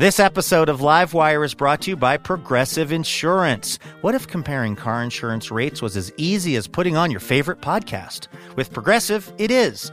This episode of Livewire is brought to you by Progressive Insurance. What if comparing car insurance rates was as easy as putting on your favorite podcast? With Progressive, it is.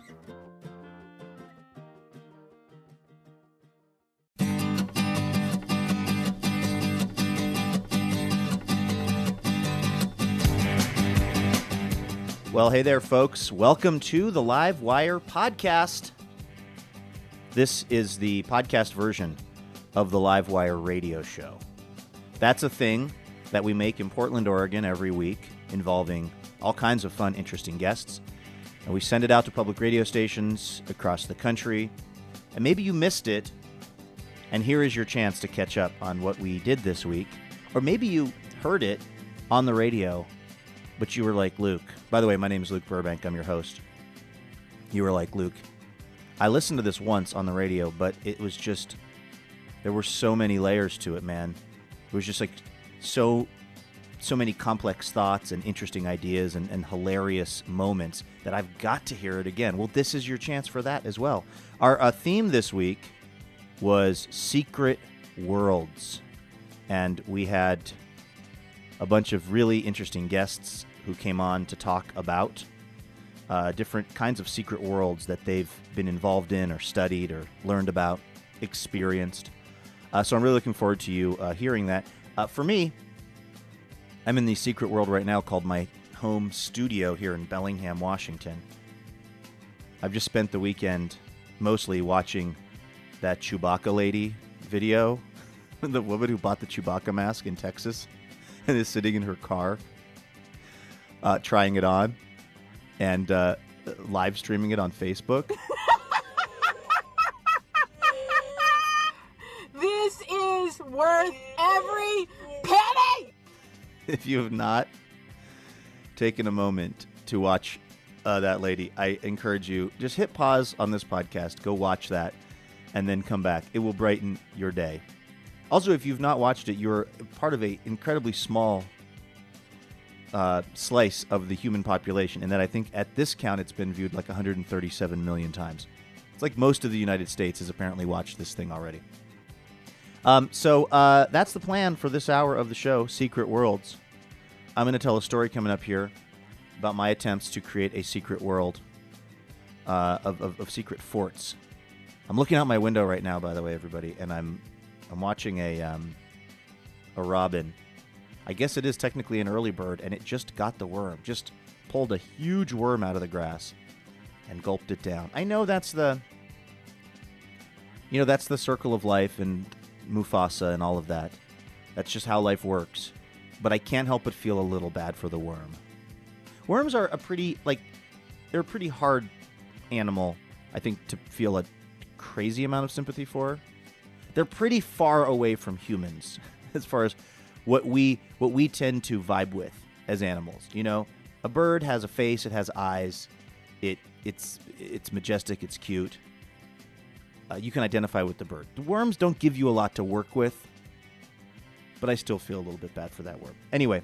Well, hey there, folks. Welcome to the Live Wire podcast. This is the podcast version of the Live Wire radio show. That's a thing that we make in Portland, Oregon every week involving all kinds of fun, interesting guests. And we send it out to public radio stations across the country. And maybe you missed it, and here is your chance to catch up on what we did this week. Or maybe you heard it on the radio but you were like, Luke, by the way, my name is Luke Burbank. I'm your host. You were like, Luke, I listened to this once on the radio, but it was just, there were so many layers to it, man. It was just like so, so many complex thoughts and interesting ideas and, and hilarious moments that I've got to hear it again. Well, this is your chance for that as well. Our uh, theme this week was Secret Worlds. And we had a bunch of really interesting guests who came on to talk about uh, different kinds of secret worlds that they've been involved in or studied or learned about, experienced. Uh, so I'm really looking forward to you uh, hearing that. Uh, for me, I'm in the secret world right now called my home studio here in Bellingham, Washington. I've just spent the weekend mostly watching that Chewbacca lady video, the woman who bought the Chewbacca mask in Texas and is sitting in her car uh, trying it on and uh, live streaming it on Facebook. this is worth every penny. If you have not taken a moment to watch uh, that lady, I encourage you just hit pause on this podcast, go watch that, and then come back. It will brighten your day. Also, if you've not watched it, you're part of a incredibly small uh, slice of the human population, and that I think at this count it's been viewed like 137 million times. It's like most of the United States has apparently watched this thing already. Um, so uh, that's the plan for this hour of the show, Secret Worlds. I'm going to tell a story coming up here about my attempts to create a secret world uh, of, of, of secret forts. I'm looking out my window right now, by the way, everybody, and I'm I'm watching a um, a robin I guess it is technically an early bird, and it just got the worm. Just pulled a huge worm out of the grass and gulped it down. I know that's the you know that's the circle of life and Mufasa and all of that. That's just how life works. But I can't help but feel a little bad for the worm. Worms are a pretty like they're a pretty hard animal, I think, to feel a crazy amount of sympathy for. They're pretty far away from humans as far as what we what we tend to vibe with as animals. You know, a bird has a face, it has eyes, it it's it's majestic, it's cute. Uh, you can identify with the bird. The worms don't give you a lot to work with, but I still feel a little bit bad for that worm. Anyway,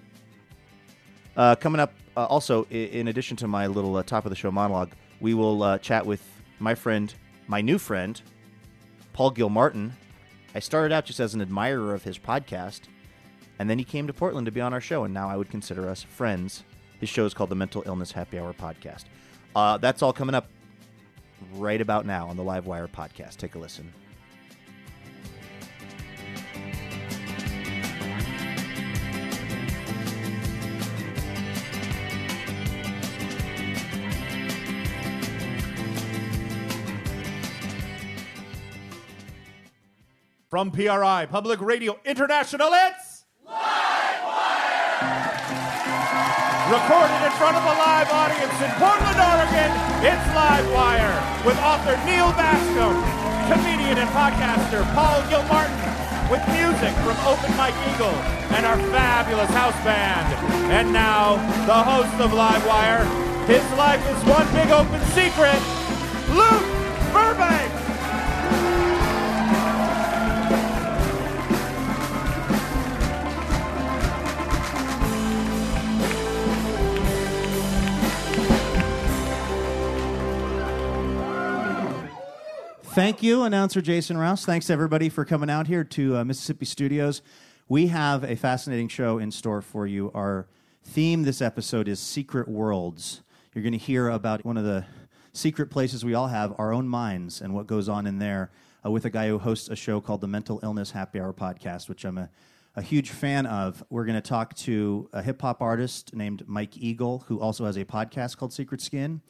uh, coming up, uh, also in addition to my little uh, top of the show monologue, we will uh, chat with my friend, my new friend, Paul Gilmartin. I started out just as an admirer of his podcast and then he came to Portland to be on our show, and now I would consider us friends. His show is called the Mental Illness Happy Hour Podcast. Uh, that's all coming up right about now on the Livewire podcast. Take a listen. From PRI, Public Radio International, it's Recorded in front of a live audience in Portland, Oregon, it's Livewire with author Neal Bascomb, comedian and podcaster Paul Gilmartin, with music from Open Mike Eagle and our fabulous house band. And now, the host of Livewire, his life is one big open secret, Luke Burbank. Thank you, announcer Jason Rouse. Thanks everybody for coming out here to uh, Mississippi Studios. We have a fascinating show in store for you. Our theme this episode is Secret Worlds. You're going to hear about one of the secret places we all have, our own minds, and what goes on in there uh, with a guy who hosts a show called the Mental Illness Happy Hour podcast, which I'm a, a huge fan of. We're going to talk to a hip hop artist named Mike Eagle, who also has a podcast called Secret Skin.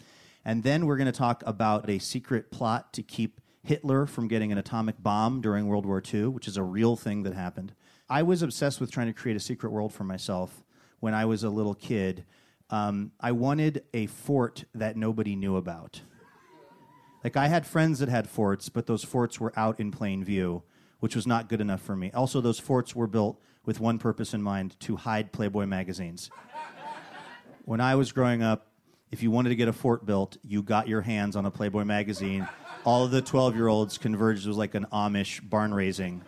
And then we're going to talk about a secret plot to keep Hitler from getting an atomic bomb during World War II, which is a real thing that happened. I was obsessed with trying to create a secret world for myself when I was a little kid. Um, I wanted a fort that nobody knew about. Like, I had friends that had forts, but those forts were out in plain view, which was not good enough for me. Also, those forts were built with one purpose in mind to hide Playboy magazines. when I was growing up, if you wanted to get a fort built, you got your hands on a Playboy magazine. All of the 12 year olds converged. It was like an Amish barn raising.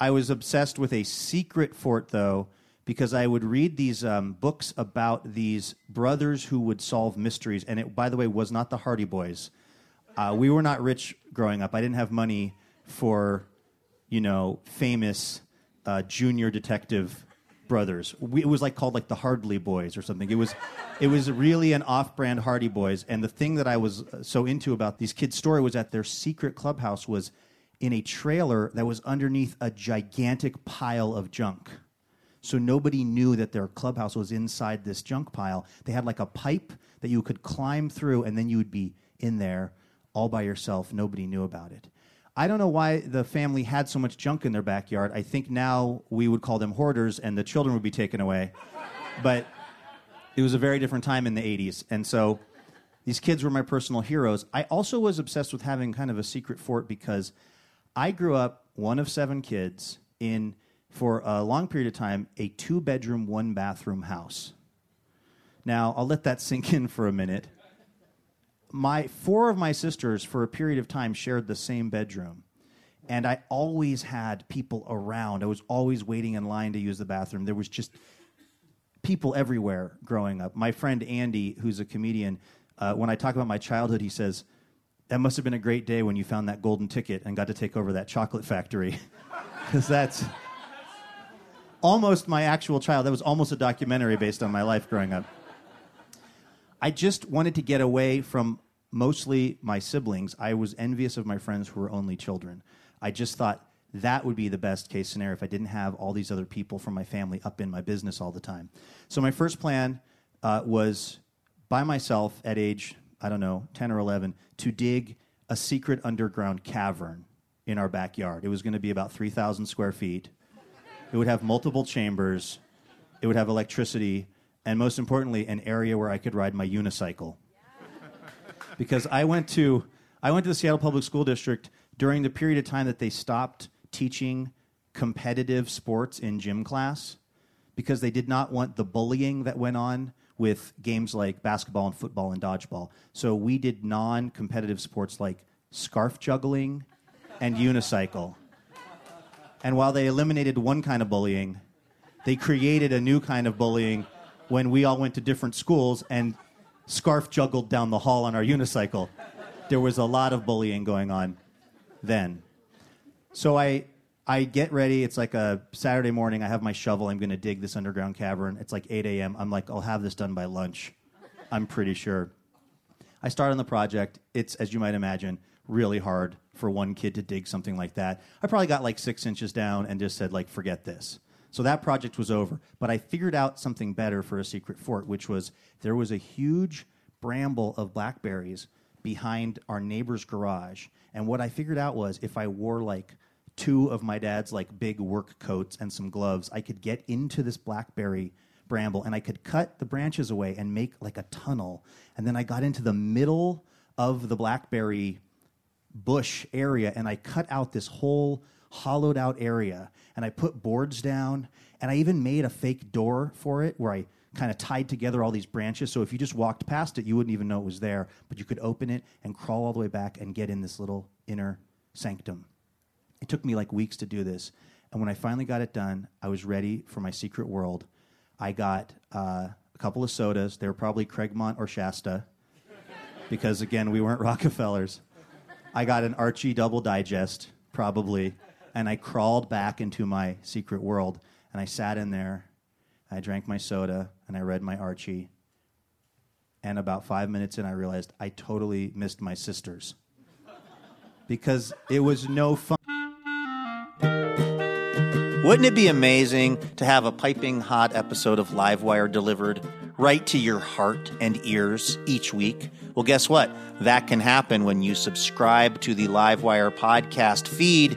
I was obsessed with a secret fort, though, because I would read these um, books about these brothers who would solve mysteries. And it, by the way, was not the Hardy Boys. Uh, we were not rich growing up. I didn't have money for, you know, famous uh, junior detective brothers. We, it was like called like the Hardly Boys or something. It was, it was really an off-brand Hardy Boys. And the thing that I was uh, so into about these kids' story was that their secret clubhouse was in a trailer that was underneath a gigantic pile of junk. So nobody knew that their clubhouse was inside this junk pile. They had like a pipe that you could climb through, and then you would be in there all by yourself. Nobody knew about it. I don't know why the family had so much junk in their backyard. I think now we would call them hoarders and the children would be taken away. but it was a very different time in the 80s. And so these kids were my personal heroes. I also was obsessed with having kind of a secret fort because I grew up one of seven kids in, for a long period of time, a two bedroom, one bathroom house. Now, I'll let that sink in for a minute my four of my sisters for a period of time shared the same bedroom. And i always had people around. I was always waiting in line to use the bathroom. There was just people everywhere growing up. My friend andy who's a comedian uh, when i talk about my childhood he says that must have been a great day when you found that golden ticket and got to take over that chocolate factory. Because that's almost my actual child. That was almost a documentary based on my life growing up. I just wanted to get away from mostly my siblings. I was envious of my friends who were only children. I just thought that would be the best case scenario if I didn't have all these other people from my family up in my business all the time. So my first plan uh, was by myself at age, I don't know, 10 or 11, to dig a secret underground cavern in our backyard. It was going to be about 3,000 square feet. It would have multiple chambers. It would have electricity and most importantly, an area where I could ride my unicycle. Because I went to I went to the Seattle Public School District during the period of time that they stopped teaching competitive sports in gym class because they did not want the bullying that went on with games like basketball and football and dodgeball. So we did non-competitive sports like scarf juggling and unicycle. And while they eliminated one kind of bullying, they created a new kind of bullying when we all went to different schools and scarf juggled down the hall on our unicycle. There was a lot of bullying going on then. So I I get ready. It's like a Saturday morning. I have my shovel. I'm going to dig this underground cavern. It's like 8 a.m. I'm like, I'll have this done by lunch. I'm pretty sure. I start on the project. It's, as you might imagine, really hard for one kid to dig something like that. I probably got like six inches down and just said, like, forget this. So that project was over. But I figured out something better for a secret fort, which was there was a huge bramble of blackberries behind our neighbor's garage. And what I figured out was if I wore like two of my dad's like big work coats and some gloves, I could get into this blackberry bramble and I could cut the branches away and make like a tunnel. And then I got into the middle of the blackberry bush area and I cut out this whole hollowed out area and I put boards down and I even made a fake door for it where I kind of tied together all these branches so if you just walked past it you wouldn't even know it was there but you could open it and crawl all the way back and get in this little inner sanctum. It took me like weeks to do this and when I finally got it done I was ready for my secret world. I got uh, a couple of sodas. They were probably Cragmont or Shasta because again we weren't Rockefellers. I got an Archie double digest, probably, and I crawled back into my secret world. And I sat in there, I drank my soda, and I read my Archie. And about five minutes in, I realized I totally missed my sisters because it was no fun. Wouldn't it be amazing to have a piping hot episode of Livewire delivered right to your heart and ears each week? Well, guess what? That can happen when you subscribe to the Livewire podcast feed,